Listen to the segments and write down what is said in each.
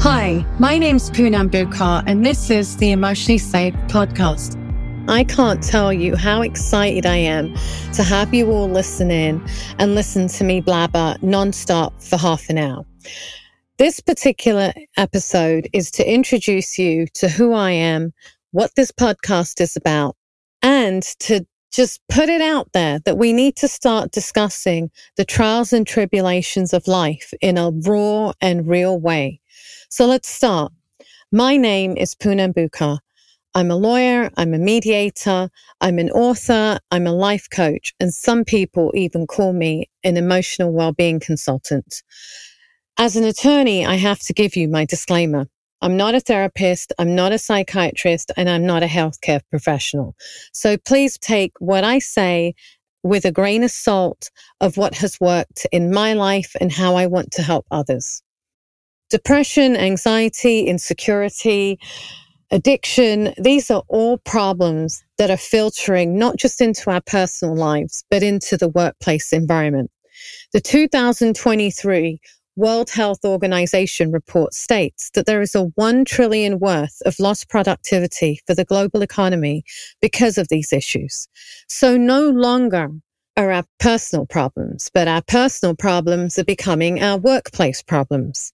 Hi, my name's Poonam Bukar, and this is the Emotionally Safe podcast. I can't tell you how excited I am to have you all listen in and listen to me blabber nonstop for half an hour. This particular episode is to introduce you to who I am, what this podcast is about, and to just put it out there that we need to start discussing the trials and tribulations of life in a raw and real way. So let's start. My name is Poonam Bukar. I'm a lawyer, I'm a mediator, I'm an author, I'm a life coach, and some people even call me an emotional well-being consultant. As an attorney, I have to give you my disclaimer. I'm not a therapist, I'm not a psychiatrist, and I'm not a healthcare professional. So please take what I say with a grain of salt of what has worked in my life and how I want to help others. Depression, anxiety, insecurity, addiction, these are all problems that are filtering not just into our personal lives, but into the workplace environment. The 2023 World Health Organization report states that there is a 1 trillion worth of lost productivity for the global economy because of these issues. So no longer are our personal problems, but our personal problems are becoming our workplace problems.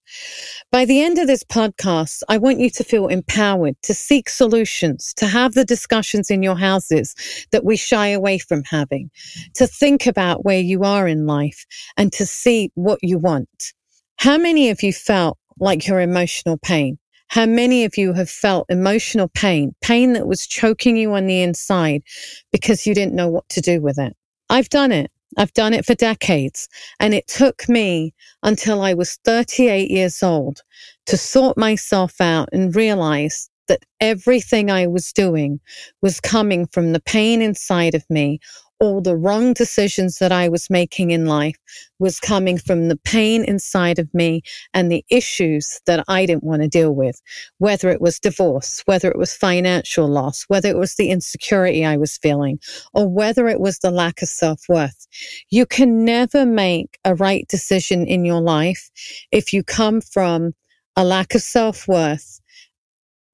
By the end of this podcast, I want you to feel empowered to seek solutions, to have the discussions in your houses that we shy away from having, to think about where you are in life and to see what you want. How many of you felt like your emotional pain? How many of you have felt emotional pain, pain that was choking you on the inside because you didn't know what to do with it? I've done it. I've done it for decades. And it took me until I was 38 years old to sort myself out and realize that everything I was doing was coming from the pain inside of me all the wrong decisions that I was making in life was coming from the pain inside of me and the issues that I didn't want to deal with, whether it was divorce, whether it was financial loss, whether it was the insecurity I was feeling, or whether it was the lack of self worth. You can never make a right decision in your life if you come from a lack of self worth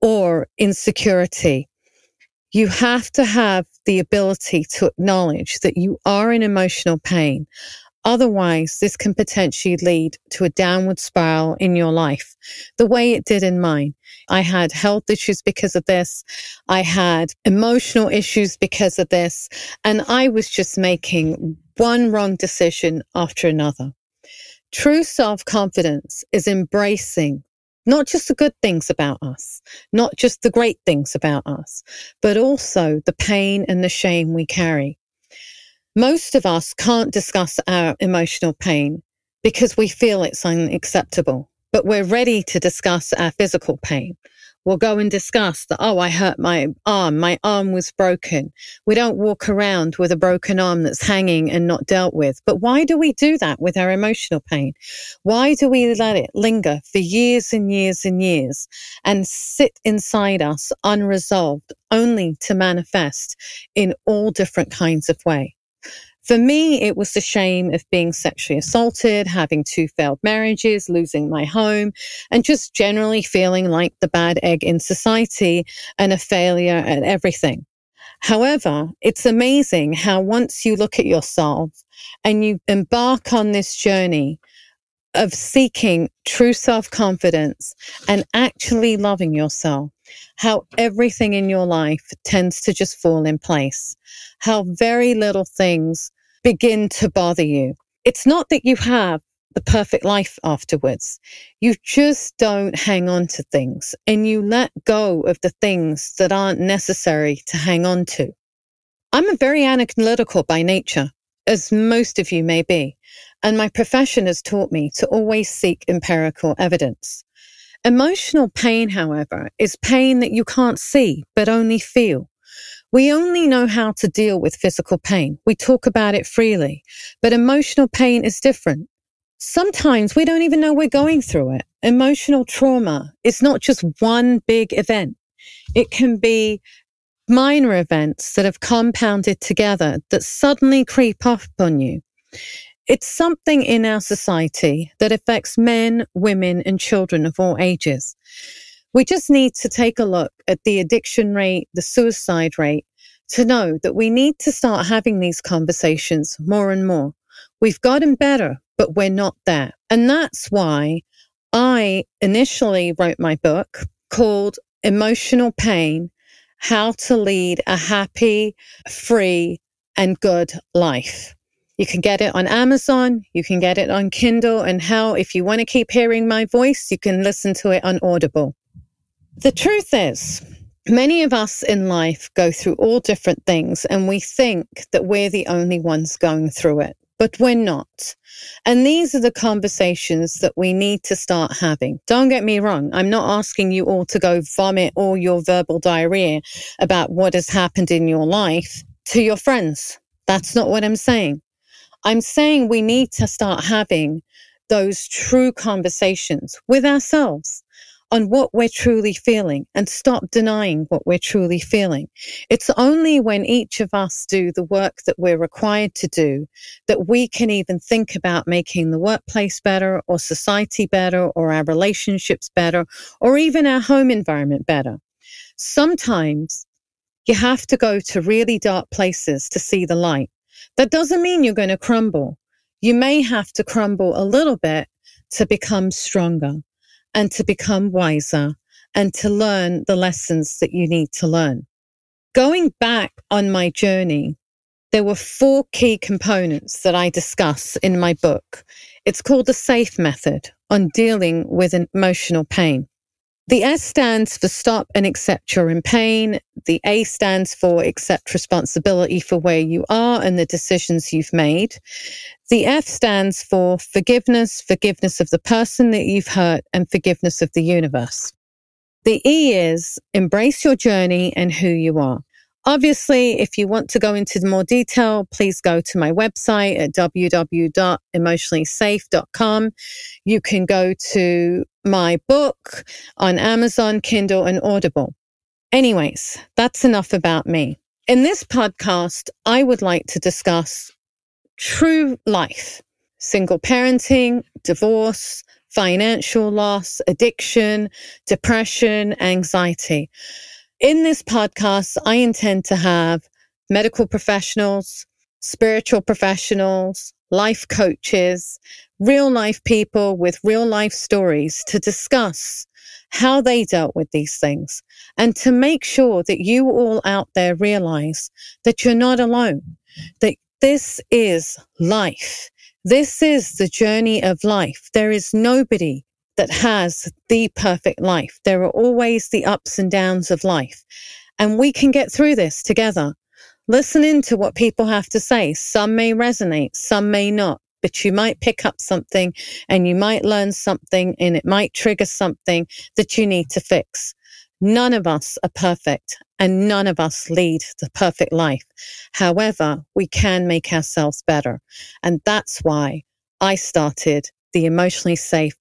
or insecurity you have to have the ability to acknowledge that you are in emotional pain. Otherwise, this can potentially lead to a downward spiral in your life, the way it did in mine. I had health issues because of this. I had emotional issues because of this. And I was just making one wrong decision after another. True self confidence is embracing not just the good things about us, not just the great things about us, but also the pain and the shame we carry. Most of us can't discuss our emotional pain because we feel it's unacceptable, but we're ready to discuss our physical pain we'll go and discuss that, oh, I hurt my arm. My arm was broken. We don't walk around with a broken arm that's hanging and not dealt with. But why do we do that with our emotional pain? Why do we let it linger for years and years and years and sit inside us unresolved only to manifest in all different kinds of way? For me, it was the shame of being sexually assaulted, having two failed marriages, losing my home, and just generally feeling like the bad egg in society and a failure at everything. However, it's amazing how once you look at yourself and you embark on this journey of seeking true self confidence and actually loving yourself, how everything in your life tends to just fall in place, how very little things begin to bother you. It's not that you have the perfect life afterwards. You just don't hang on to things and you let go of the things that aren't necessary to hang on to. I'm a very analytical by nature, as most of you may be, and my profession has taught me to always seek empirical evidence. Emotional pain, however, is pain that you can't see, but only feel. We only know how to deal with physical pain. We talk about it freely, but emotional pain is different. Sometimes we don't even know we're going through it. Emotional trauma is not just one big event. It can be minor events that have compounded together that suddenly creep up on you. It's something in our society that affects men, women, and children of all ages. We just need to take a look at the addiction rate, the suicide rate, to know that we need to start having these conversations more and more. We've gotten better, but we're not there. And that's why I initially wrote my book called Emotional Pain How to Lead a Happy, Free, and Good Life. You can get it on Amazon, you can get it on Kindle, and hell, if you want to keep hearing my voice, you can listen to it on Audible. The truth is, many of us in life go through all different things, and we think that we're the only ones going through it, but we're not. And these are the conversations that we need to start having. Don't get me wrong. I'm not asking you all to go vomit all your verbal diarrhea about what has happened in your life to your friends. That's not what I'm saying. I'm saying we need to start having those true conversations with ourselves on what we're truly feeling and stop denying what we're truly feeling. It's only when each of us do the work that we're required to do that we can even think about making the workplace better or society better or our relationships better or even our home environment better. Sometimes you have to go to really dark places to see the light. That doesn't mean you're going to crumble. You may have to crumble a little bit to become stronger and to become wiser and to learn the lessons that you need to learn. Going back on my journey, there were four key components that I discuss in my book. It's called the SAFE method on dealing with emotional pain. The S stands for stop and accept you're in pain. The A stands for accept responsibility for where you are and the decisions you've made. The F stands for forgiveness, forgiveness of the person that you've hurt and forgiveness of the universe. The E is embrace your journey and who you are. Obviously, if you want to go into more detail, please go to my website at www.emotionallysafe.com. You can go to my book on Amazon, Kindle, and Audible. Anyways, that's enough about me. In this podcast, I would like to discuss true life, single parenting, divorce, financial loss, addiction, depression, anxiety. In this podcast, I intend to have medical professionals, spiritual professionals, life coaches, real life people with real life stories to discuss how they dealt with these things and to make sure that you all out there realize that you're not alone, that this is life. This is the journey of life. There is nobody that has the perfect life. There are always the ups and downs of life. And we can get through this together. Listen to what people have to say. Some may resonate, some may not, but you might pick up something and you might learn something and it might trigger something that you need to fix. None of us are perfect and none of us lead the perfect life. However, we can make ourselves better. And that's why I started the emotionally safe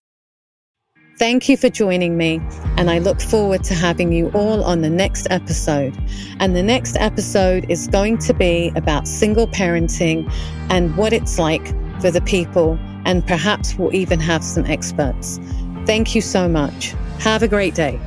Thank you for joining me, and I look forward to having you all on the next episode. And the next episode is going to be about single parenting and what it's like for the people, and perhaps we'll even have some experts. Thank you so much. Have a great day.